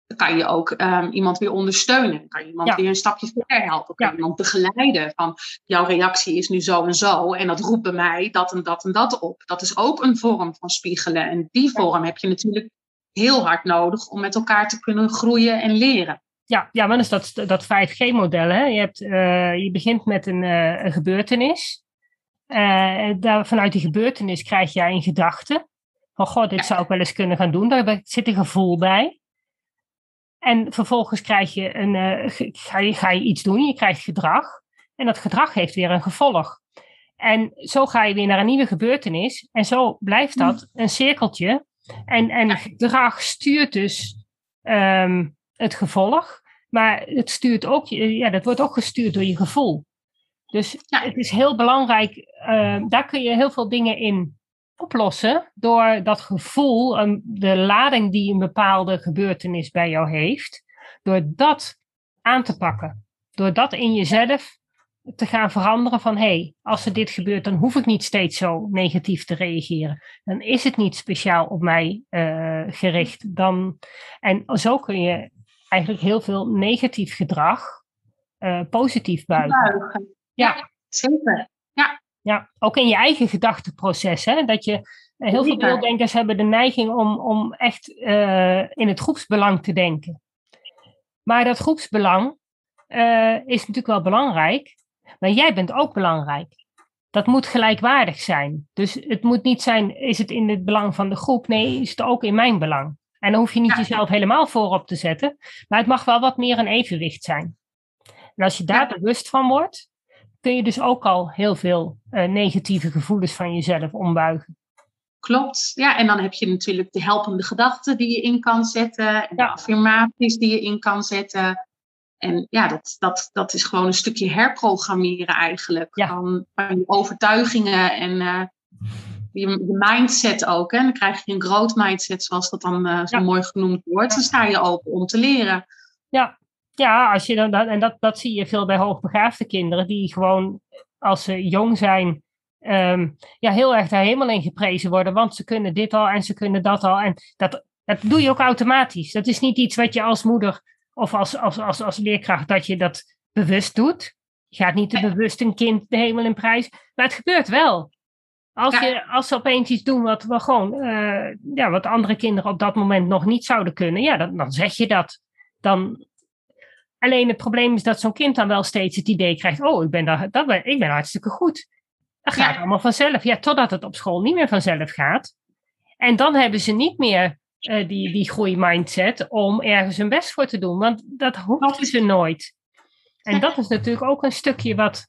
S2: dan kan je ook um, iemand weer ondersteunen. Kan je iemand weer een stapje verder helpen. Kan je iemand begeleiden van jouw reactie is nu zo en zo en dat roept bij mij dat en dat en dat op. Dat is ook een vorm van spiegelen en die vorm heb je natuurlijk heel hard nodig om met elkaar te kunnen groeien en leren.
S1: Ja, ja dat is dat, dat 5G-model. Je, hebt, uh, je begint met een, uh, een gebeurtenis. Uh, daar, vanuit die gebeurtenis krijg jij een gedachte. Van, god, dit zou ik wel eens kunnen gaan doen. Daar zit een gevoel bij. En vervolgens krijg je een, ga, je, ga je iets doen, je krijgt gedrag. En dat gedrag heeft weer een gevolg. En zo ga je weer naar een nieuwe gebeurtenis. En zo blijft dat hmm. een cirkeltje. En, en gedrag stuurt dus um, het gevolg. Maar het stuurt ook, ja, dat wordt ook gestuurd door je gevoel. Dus het is heel belangrijk, uh, daar kun je heel veel dingen in oplossen door dat gevoel, um, de lading die een bepaalde gebeurtenis bij jou heeft, door dat aan te pakken. Door dat in jezelf te gaan veranderen van hé, hey, als er dit gebeurt, dan hoef ik niet steeds zo negatief te reageren. Dan is het niet speciaal op mij uh, gericht. Dan, en zo kun je eigenlijk heel veel negatief gedrag uh, positief buigen.
S2: Ja, ja, zeker. Ja.
S1: ja, ook in je eigen gedachteproces. Hè? Dat je, heel veel beelddenkers hebben de neiging om, om echt uh, in het groepsbelang te denken. Maar dat groepsbelang is natuurlijk wel belangrijk. Maar jij bent ook belangrijk. Dat moet gelijkwaardig zijn. Dus het moet niet zijn, is het in het belang van de groep? Nee, is het ook in mijn belang? En dan hoef je niet jezelf helemaal voorop te zetten. Maar het mag wel wat meer een evenwicht zijn. En als je daar bewust van wordt, kun je dus ook al heel veel uh, negatieve gevoelens van jezelf ombuigen.
S2: Klopt. Ja, en dan heb je natuurlijk de helpende gedachten die je in kan zetten. En de affirmaties die je in kan zetten. En ja, dat, dat, dat is gewoon een stukje herprogrammeren eigenlijk. Van, van je overtuigingen en uh, je, je, mindset ook. Hè. Dan krijg je een growth mindset, zoals dat dan uh, zo mooi genoemd wordt. Dan sta je open om te leren.
S1: Ja, ja als je dan, en dat, dat zie je veel bij hoogbegaafde kinderen, die gewoon als ze jong zijn, um, ja, heel erg daar helemaal in geprezen worden. Want ze kunnen dit al en ze kunnen dat al. En dat, dat doe je ook automatisch. Dat is niet iets wat je als moeder of als, als, als, als leerkracht dat je dat bewust doet. Je gaat niet te bewust een kind de hemel in prijs. Maar het gebeurt wel. Als, je, als ze opeens iets doen wat, wat, gewoon, uh, ja, wat andere kinderen op dat moment nog niet zouden kunnen, ja, dan, dan zeg je dat. Dan, alleen het probleem is dat zo'n kind dan wel steeds het idee krijgt: oh, ik ben, daar, dat ben, ik ben hartstikke goed. Dat gaat allemaal vanzelf. Ja, totdat het op school niet meer vanzelf gaat. En dan hebben ze niet meer uh, die, die groeimindset om ergens hun best voor te doen. Want dat hoeft ze nooit. En dat is natuurlijk ook een stukje wat,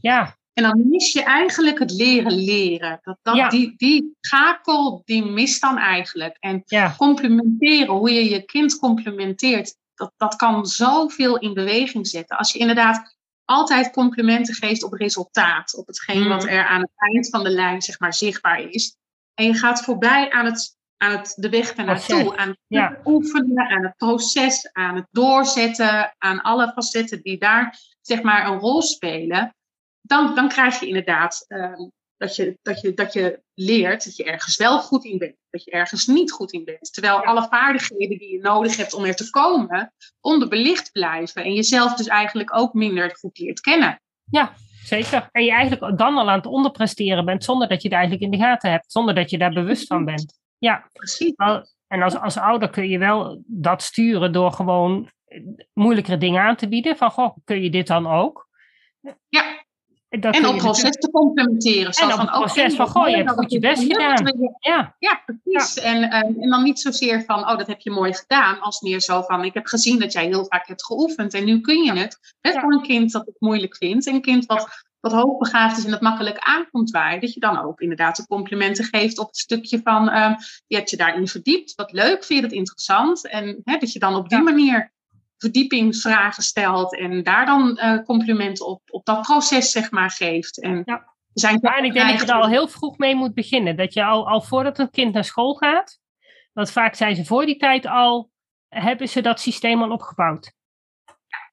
S1: ja.
S2: En dan mis je eigenlijk het leren leren. Dat, dat, die, die schakel, die mist dan eigenlijk. En ja. complementeren, hoe je je kind complementeert, dat, dat kan zoveel in beweging zetten. Als je inderdaad altijd complimenten geeft op resultaat, op hetgeen wat mm. er aan het eind van de lijn zeg maar, zichtbaar is. En je gaat voorbij aan het aan het, de weg ernaartoe. Aan het oefenen, aan het proces, aan het doorzetten, aan alle facetten die daar zeg maar een rol spelen. Dan, dan krijg je inderdaad uh, dat, je, dat, je, dat je leert dat je ergens wel goed in bent, dat je ergens niet goed in bent. Terwijl alle vaardigheden die je nodig hebt om er te komen, onderbelicht blijven. En jezelf dus eigenlijk ook minder goed leert kennen.
S1: Ja, zeker. En je eigenlijk dan al aan het onderpresteren bent zonder dat je het eigenlijk in de gaten hebt, zonder dat je daar bewust van bent. Ja, precies. En als, als ouder kun je wel dat sturen door gewoon moeilijkere dingen aan te bieden. Van, goh, kun je dit dan ook?
S2: Ja, dat en op proces te complementeren.
S1: Zo en op het proces van, goh, je hebt goed je best gedaan.
S2: Ja, ja precies. En, uh, en dan niet zozeer van, oh, dat heb je mooi gedaan. Als meer zo van, ik heb gezien dat jij heel vaak hebt geoefend. En nu kun je het. Net voor een kind dat het moeilijk vindt. Een kind wat wat hoogbegaafd is en dat makkelijk aankomt waar, dat je dan ook inderdaad de complimenten geeft op het stukje van je hebt je daarin verdiept, wat leuk, vind je dat interessant? En hè, dat je dan op die manier verdiepingsvragen stelt en daar dan uh, complimenten op, op dat proces zeg maar geeft. En,
S1: ja. Zijn en ik denk dat je er al heel vroeg mee moet beginnen. Dat je al, al voordat een kind naar school gaat, want vaak zijn ze voor die tijd al, hebben ze dat systeem al opgebouwd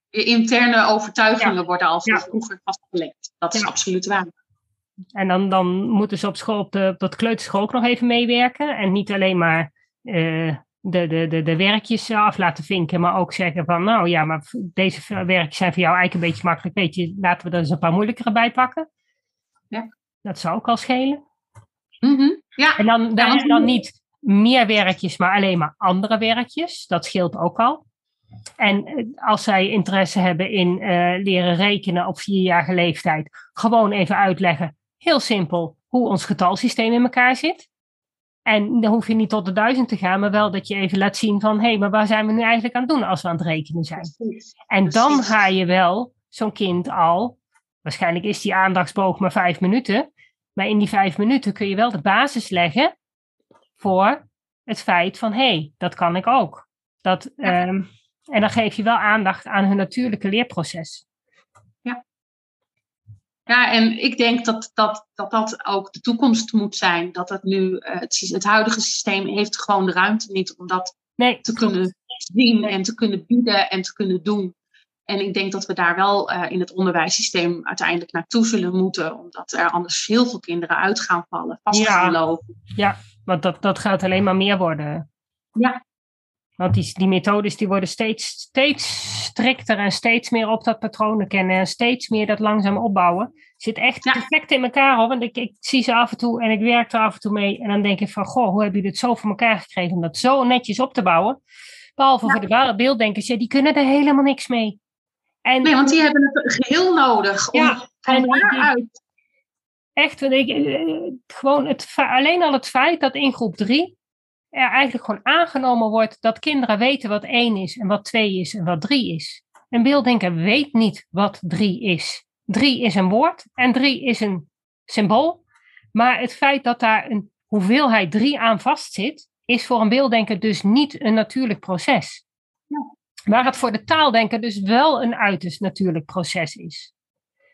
S2: je interne overtuigingen worden al veel vroeger vastgelegd. Dat is absoluut waar.
S1: En dan, dan moeten ze op school, op, de, op dat kleuterschool ook nog even meewerken. En niet alleen maar uh, de, de, de, de werkjes af laten vinken, maar ook zeggen van, nou ja, maar deze werkjes zijn voor jou eigenlijk een beetje makkelijk. Weet je, laten we er eens een paar moeilijkere bij pakken. Ja. Dat zou ook al schelen.
S2: Mm -hmm. ja.
S1: En dan, dan, dan niet meer werkjes, maar alleen maar andere werkjes. Dat scheelt ook al. En eh, als zij interesse hebben in uh, leren rekenen op vierjarige leeftijd, gewoon even uitleggen, heel simpel, hoe ons getalsysteem in elkaar zit. En dan hoef je niet tot de duizend te gaan, maar wel dat je even laat zien van, hé, hey, maar waar zijn we nu eigenlijk aan het doen als we aan het rekenen zijn? En dan ga je wel zo'n kind al, waarschijnlijk is die aandachtsboog maar vijf minuten, maar in die vijf minuten kun je wel de basis leggen voor het feit van, hé, hey, dat kan ik ook. Dat, ja. um, en dan geef je wel aandacht aan hun natuurlijke leerproces.
S2: Ja. Ja, en ik denk dat dat, dat, dat ook de toekomst moet zijn. Dat het nu, uh, het, het, huidige systeem heeft gewoon de ruimte niet om dat nee, te kunnen zien en te kunnen bieden en te kunnen doen. En ik denk dat we daar wel uh, in het onderwijssysteem uiteindelijk naartoe zullen moeten, omdat er anders heel veel kinderen uit gaan vallen, vast
S1: Ja.
S2: gaan lopen.
S1: Ja, want dat, dat gaat alleen maar meer worden.
S2: Ja.
S1: Want die, die methodes die worden steeds, steeds strikter en steeds meer op dat patronen kennen en steeds meer dat langzaam opbouwen. Zit echt
S2: Ja.
S1: perfect in elkaar hoor. Want ik, ik zie ze af en toe en ik werk er af en toe mee. En dan denk ik van, goh, hoe hebben jullie het zo voor elkaar gekregen om dat zo netjes op te bouwen? Behalve
S2: Ja.
S1: voor de ware beelddenkers, ja, die kunnen er helemaal niks mee. En
S2: Nee, want die hebben het geheel nodig om
S1: Ja, en
S2: daaruit.
S1: echt, ik, eh, gewoon het, alleen al het feit dat in groep drie er eigenlijk gewoon aangenomen wordt dat kinderen weten wat één is en wat twee is en wat drie is. Een beelddenker weet niet wat drie is. Drie is een woord en drie is een symbool. Maar het feit dat daar een hoeveelheid drie aan vastzit, is voor een beelddenker dus niet een natuurlijk proces. Waar het voor de taaldenker dus wel een uiterst natuurlijk proces is.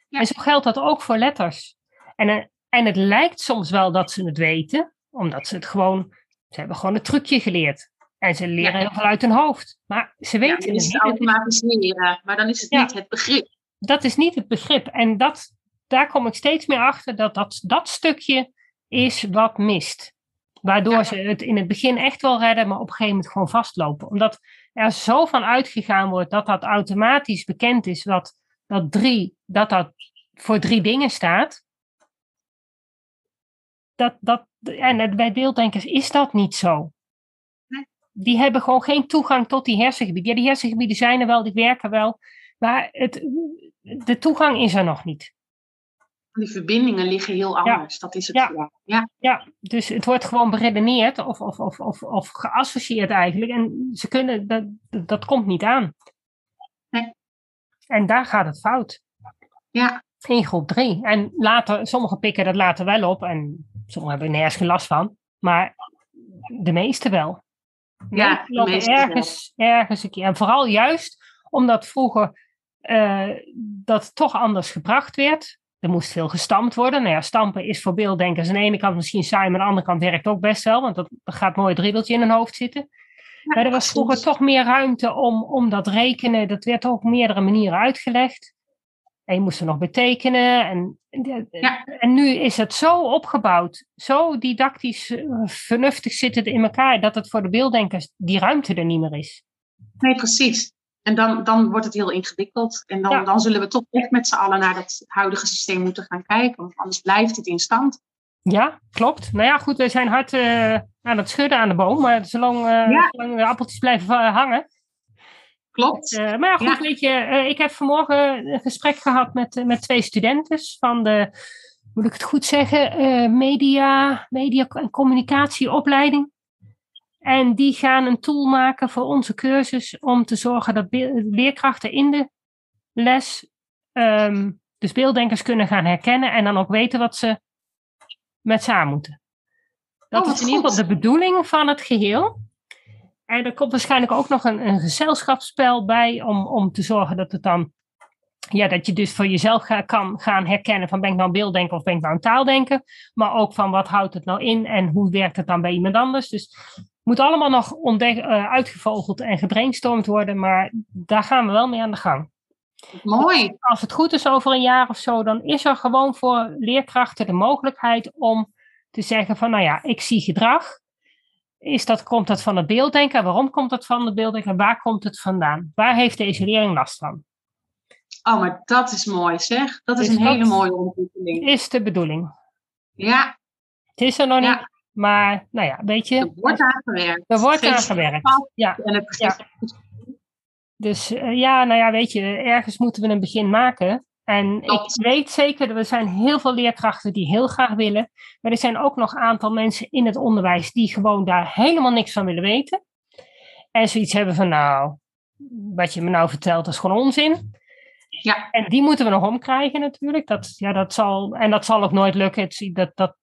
S2: Ja.
S1: En zo geldt dat ook voor letters. En, eh, en het lijkt soms wel dat ze het weten, omdat ze het gewoon, ze hebben gewoon een trucje geleerd. En ze leren
S2: Ja.
S1: heel veel uit hun hoofd. Maar ze
S2: Ja,
S1: weten
S2: dan
S1: het
S2: is
S1: niet.
S2: het
S1: Het is-
S2: automatiseren, maar dan is het
S1: Ja.
S2: niet het begrip.
S1: dat is niet het begrip. En dat, daar kom ik steeds meer achter dat dat, dat stukje is wat mist. Waardoor
S2: Ja.
S1: ze het in het begin echt wel redden, maar op een gegeven moment gewoon vastlopen. Omdat er zo van uitgegaan wordt dat dat automatisch bekend is, wat, dat drie, dat dat voor drie dingen staat. Dat, dat, en bij beelddenkers is dat niet zo. Die hebben gewoon geen toegang tot die hersengebieden. Ja, die hersengebieden zijn er wel, die werken wel. Maar het, de toegang is er nog niet.
S2: Die verbindingen liggen heel anders. Dat is het
S1: Ja.
S2: Ja.
S1: Ja, dus het wordt gewoon beredeneerd of, of, of, of, of geassocieerd eigenlijk. En ze kunnen, dat, dat, dat komt niet aan.
S2: Nee.
S1: En daar gaat het fout.
S2: Ja.
S1: In groep drie. En later, sommigen pikken dat later wel op. En sommigen hebben er nergens geen last van. Maar de meeste wel.
S2: Ja, de meeste wel.
S1: ergens, ergens een keer. En vooral juist omdat vroeger eh, dat toch anders gebracht werd. Er moest veel gestampt worden. Nou ja, stampen is voor beelddenkers aan de ene kant misschien saai, maar aan de andere kant werkt ook best wel, want dat, gaat mooi het riedeltje in hun hoofd zitten. maar er was vroeger toch meer ruimte om, om dat rekenen. Dat werd ook op meerdere manieren uitgelegd. En je moest er nog betekenen. En,
S2: Ja.
S1: en nu is het zo opgebouwd, zo didactisch eh, vernuftig zit het in elkaar, dat het voor de beelddenkers die ruimte er niet meer is.
S2: Nee, precies. En dan, dan wordt het heel ingewikkeld. En dan,
S1: Ja.
S2: dan zullen we toch echt met z'n allen naar dat huidige systeem moeten gaan kijken. Want anders blijft het in stand.
S1: Ja, klopt. Nou ja, goed, we zijn hard eh, aan het schudden aan de boom, maar zolang, eh,
S2: Ja.
S1: zolang de appeltjes blijven eh, hangen.
S2: Klopt.
S1: Eh, maar goed,
S2: Ja.
S1: weet je, eh, ik heb vanmorgen een gesprek gehad met, eh, met twee studenten van de, moet ik het goed zeggen, media, media en communicatieopleiding. En die gaan een tool maken voor onze cursus om te zorgen dat leerkrachten in de les ehm, dus beelddenkers kunnen gaan herkennen en dan ook weten wat ze met ze aan moeten. Dat
S2: Oh,
S1: is in ieder geval de bedoeling van het geheel. En er komt waarschijnlijk ook nog een, een gezelschapsspel bij om, om te zorgen dat het dan, ja, dat je dus voor jezelf ga- kan gaan herkennen van ben ik nou een beelddenker of ben ik nou een taaldenker. Maar ook van wat houdt het nou in en hoe werkt het dan bij iemand anders. Dus het moet allemaal nog ontdek, eh, uitgevogeld en gebrainstormd worden, maar daar gaan we wel mee aan de gang.
S2: Mooi.
S1: Als het goed is over een jaar of zo, dan is er gewoon voor leerkrachten de mogelijkheid om te zeggen van, nou ja, ik zie gedrag. Is dat, komt dat van het beelddenken? Waarom komt dat van het beelddenken? Waar komt het vandaan? Waar heeft deze leerling last van?
S2: Oh, maar dat is mooi zeg. Dat is een hele mooie ontwikkeling.
S1: Is de bedoeling.
S2: Ja,
S1: Het is er nog
S2: Ja.
S1: niet, maar nou ja, weet je,
S2: er wordt aan gewerkt.
S1: er wordt aan gewerkt. Ja.
S2: En het begrip
S1: Dus eh, ja, nou ja, weet je, ergens moeten we een begin maken. En
S2: Klopt.
S1: ik weet zeker, dat er zijn heel veel leerkrachten die heel graag willen. Maar er zijn ook nog een aantal mensen in het onderwijs die gewoon daar helemaal niks van willen weten. En zoiets hebben van, nou, wat je me nou vertelt, is gewoon onzin.
S2: Ja.
S1: En die moeten we nog omkrijgen natuurlijk. Dat, ja, dat zal, en dat zal ook nooit lukken. Het, dat, dat,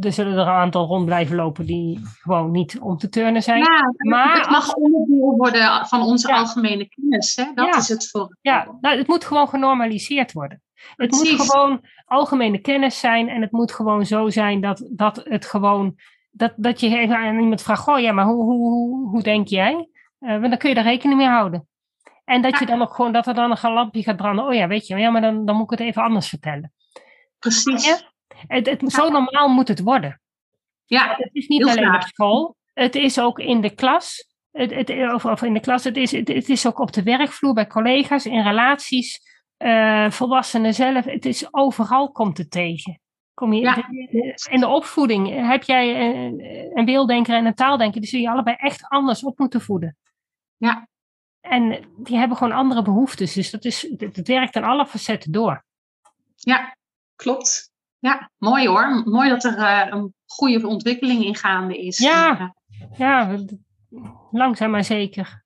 S1: er zullen er een aantal rond blijven lopen die gewoon niet om te turnen zijn.
S2: Ja,
S1: Maar
S2: het mag onderdeel worden van onze
S1: Ja.
S2: algemene kennis. Hè? Dat
S1: Ja.
S2: is het voor.
S1: Ja, nou, het moet gewoon genormaliseerd worden. Het moet gewoon algemene kennis zijn en het moet gewoon zo zijn dat, dat het gewoon, dat, dat je even aan iemand vraagt, goh ja, maar hoe, hoe, hoe, hoe denk jij? Want dan kun je daar rekening mee houden. En dat je dan ook gewoon, dat er dan een lampje gaat branden. Oh ja, weet je, ja, maar dan, dan moet ik het even anders vertellen.
S2: Precies.
S1: Het, het, zo normaal moet het worden.
S2: Ja,
S1: het is niet alleen op school, het is ook in de klas. Het, het, of, of in de klas, het is, het, het, is ook op de werkvloer bij collega's, in relaties, uh, volwassenen zelf. Het is overal komt het tegen. Kom je,
S2: Ja.
S1: In de opvoeding heb jij een, een beelddenker en een taaldenker, die zul je allebei echt anders op moeten voeden.
S2: Ja.
S1: En die hebben gewoon andere behoeftes. Dus dat is, het, het werkt aan alle facetten door.
S2: Ja, klopt. Ja, mooi hoor. Mooi dat er uh, een goede ontwikkeling in gaande is.
S1: Ja, ja langzaam maar zeker.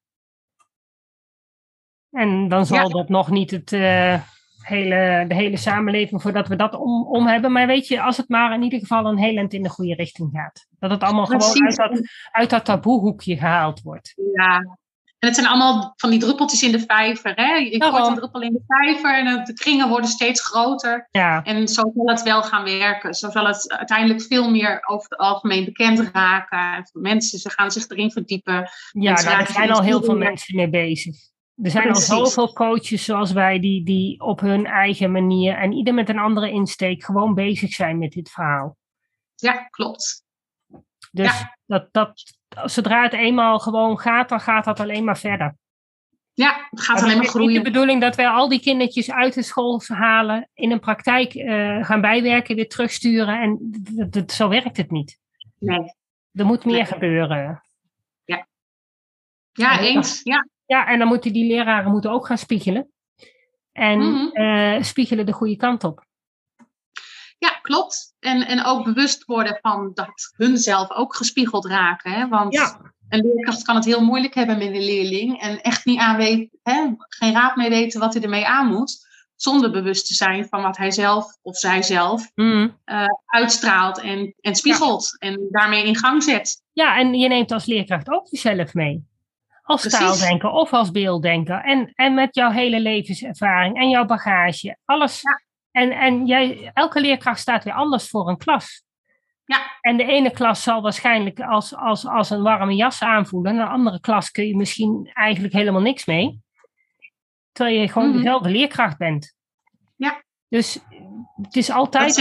S1: En dan zal
S2: Ja.
S1: dat nog niet het, uh, hele, de hele samenleving voordat we dat om, om hebben. Maar weet je, als het maar in ieder geval een heel eind in de goede richting gaat. Dat het allemaal gewoon uit dat, uit dat taboehoekje gehaald wordt.
S2: Ja. En het zijn allemaal van die druppeltjes in de vijver. Hè? Je gooit een druppel in de vijver en de kringen worden steeds groter.
S1: Ja,
S2: En zo zal het wel gaan werken. Zo zal het uiteindelijk veel meer over het algemeen bekend raken. En voor mensen, ze gaan zich erin verdiepen.
S1: ja daar
S2: raken
S1: zijn al heel veel mensen mee bezig. Er zijn
S2: Precies.
S1: al zoveel coaches zoals wij die, die op hun eigen manier en ieder met een andere insteek gewoon bezig zijn met dit verhaal.
S2: Ja, klopt.
S1: Dus dat, dat, zodra het eenmaal gewoon gaat, dan gaat dat alleen maar verder.
S2: Ja, het gaat alleen maar
S1: het is niet de
S2: groeien.
S1: bedoeling dat wij al die kindertjes uit de school halen, in een praktijk eh, gaan bijwerken, weer terugsturen. En dat, dat- zo werkt het niet.
S2: Nee.
S1: Er moet meer
S2: Nee.
S1: gebeuren.
S2: Ja, eens. Ja,
S1: Ja, en dan moeten die leraren moeten ook gaan spiegelen. En
S2: Mhm.
S1: eh, spiegelen de goede kant op.
S2: ja klopt. En, en ook bewust worden van dat hun zelf ook gespiegeld raken. Hè? Want
S1: Ja.
S2: een leerkracht kan het heel moeilijk hebben met een leerling. En echt niet aan weet, hè? geen raad mee weten wat hij ermee aan moet. Zonder bewust te zijn van wat hij zelf of zij zelf
S1: Mhm.
S2: uitstraalt en, en spiegelt. En daarmee in gang zet.
S1: Ja, en je neemt als leerkracht ook jezelf mee. Als
S2: Precies.
S1: taaldenker of als beelddenker. En, en met jouw hele levenservaring en jouw bagage. Alles.
S2: Ja.
S1: En, en jij, elke leerkracht staat weer anders voor een klas.
S2: Ja.
S1: En de ene klas zal waarschijnlijk als, als, als een warme jas aanvoelen. En een andere klas kun je misschien eigenlijk helemaal niks mee. Terwijl je gewoon
S2: Mhm.
S1: dezelfde leerkracht bent.
S2: Ja.
S1: Dus het is altijd...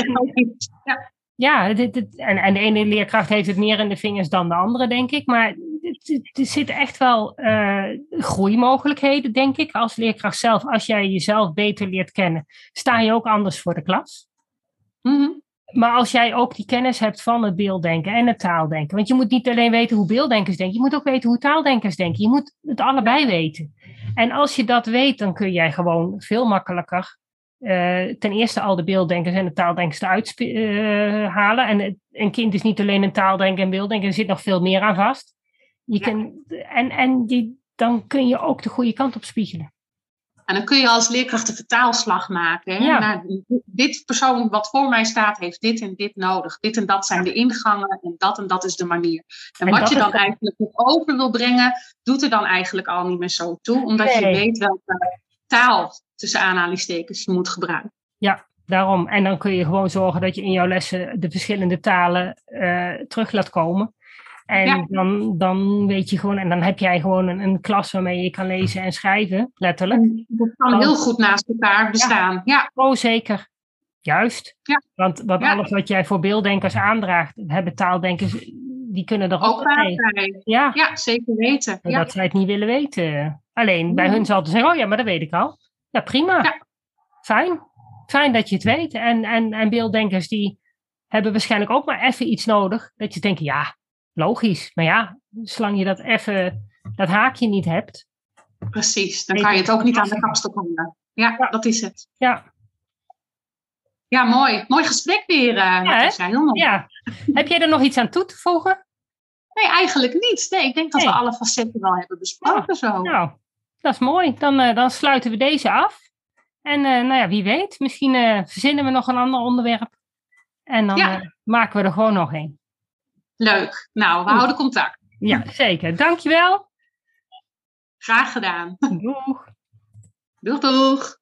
S2: Ja,
S1: Ja, dit, dit- en, en de ene leerkracht heeft het meer in de vingers dan de andere, denk ik. Maar er zitten echt wel eh, groeimogelijkheden, denk ik, als leerkracht zelf. Als jij jezelf beter leert kennen, sta je ook anders voor de klas.
S2: Mhm.
S1: Maar als jij ook die kennis hebt van het beelddenken en het taaldenken. Want je moet niet alleen weten hoe beelddenkers denken, je moet ook weten hoe taaldenkers denken. Je moet het allebei weten. En als je dat weet, dan kun jij gewoon veel makkelijker eh, ten eerste al de beelddenkers en de taaldenkers eruit eh, halen. En een kind is niet alleen een taaldenker en beelddenker, er zit nog veel meer aan vast. Je
S2: Ja.
S1: kan, en en die, dan kun je ook de goede kant op spiegelen.
S2: En dan kun je als leerkracht een vertaalslag maken. Hè?
S1: Ja.
S2: Nou, dit persoon wat voor mij staat, heeft dit en dit nodig. Dit en dat zijn de ingangen en dat en dat is de manier. En,
S1: En
S2: wat je dan
S1: de-
S2: eigenlijk nog over wil brengen, doet er dan eigenlijk al niet meer zo toe. Omdat je weet welke taal tussen aanhalingstekens je moet gebruiken.
S1: Daarom. En dan kun je gewoon zorgen dat je in jouw lessen de verschillende talen eh, terug laat komen. En
S2: Ja.
S1: dan, dan weet je gewoon, en dan heb jij gewoon een, een klas waarmee je kan lezen en schrijven, letterlijk.
S2: En dat kan
S1: Want-
S2: heel goed naast elkaar bestaan. Ja,
S1: Oh, zeker. Juist.
S2: Ja.
S1: Want, want alles wat jij voor beelddenkers aandraagt, hebben taaldenkers, die kunnen er ook
S2: daarbij.
S1: Ja,
S2: Ja, zeker weten.
S1: dat zij het niet willen weten. Alleen bij hun zal ze zeggen, oh ja, maar dat weet ik al. Ja, prima.
S2: Ja.
S1: Fijn. Fijn dat je het weet. En, en, en beelddenkers die hebben waarschijnlijk ook maar even iets nodig. Dat je denkt, ja, logisch. Maar ja, zolang je dat even, dat haakje niet hebt.
S2: Precies, dan kan je het ook niet aan de kapstok hangen. Ja,
S1: Ja.
S2: dat is het.
S1: Ja,
S2: Ja, mooi. Mooi gesprek weer, uh. Heel mooi.
S1: ja. Heb jij er nog iets aan toe te voegen?
S2: Nee, eigenlijk niet. Nee, ik denk dat
S1: Nee.
S2: we alle facetten wel hebben besproken zo.
S1: Nou, dat is mooi. Dan, eh, dan sluiten we deze af. En eh, nou ja, wie weet, misschien verzinnen we nog een ander onderwerp. En dan
S2: Ja.
S1: maken we er gewoon nog een.
S2: Leuk. Nou, we
S1: Goed.
S2: houden contact.
S1: Ja, zeker. Dankjewel.
S2: Graag gedaan.
S1: Doeg.
S2: Doeg, doeg.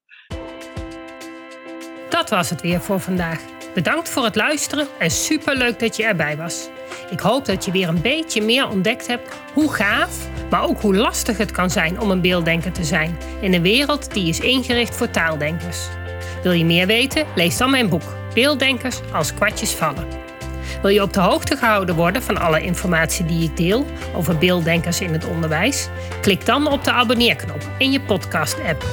S1: Dat was het weer voor vandaag. Bedankt voor het luisteren en superleuk dat je erbij was. Ik hoop dat je weer een beetje meer ontdekt hebt hoe gaaf, maar ook hoe lastig het kan zijn om een beelddenker te zijn in een wereld die is ingericht voor taaldenkers. Wil je meer weten? Lees dan mijn boek Beelddenkers als kwartjes vallen. Wil je op de hoogte gehouden worden van alle informatie die ik deel over beelddenkers in het onderwijs? Klik dan op de abonneerknop in je podcast-app.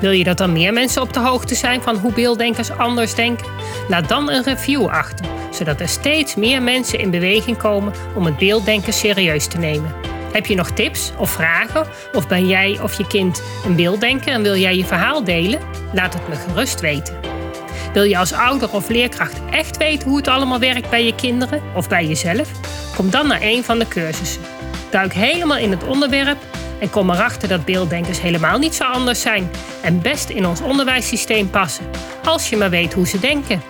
S1: Wil je dat dan meer mensen op de hoogte zijn van hoe beelddenkers anders denken? Laat dan een review achter, zodat er steeds meer mensen in beweging komen om het beelddenken serieus te nemen. Heb je nog tips of vragen? Of ben jij of je kind een beelddenker en wil jij je verhaal delen? Laat het me gerust weten. Wil je als ouder of leerkracht echt weten hoe het allemaal werkt bij je kinderen of bij jezelf? Kom dan naar een van de cursussen. Duik helemaal in het onderwerp en kom erachter dat beelddenkers helemaal niet zo anders zijn en best in ons onderwijssysteem passen, als je maar weet hoe ze denken.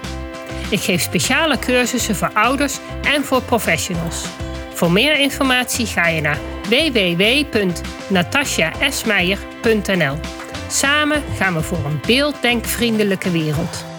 S1: Ik geef speciale cursussen voor ouders en voor professionals. Voor meer informatie ga je naar www.natasjaesmeijer.nl. Samen gaan we voor een beelddenkvriendelijke wereld.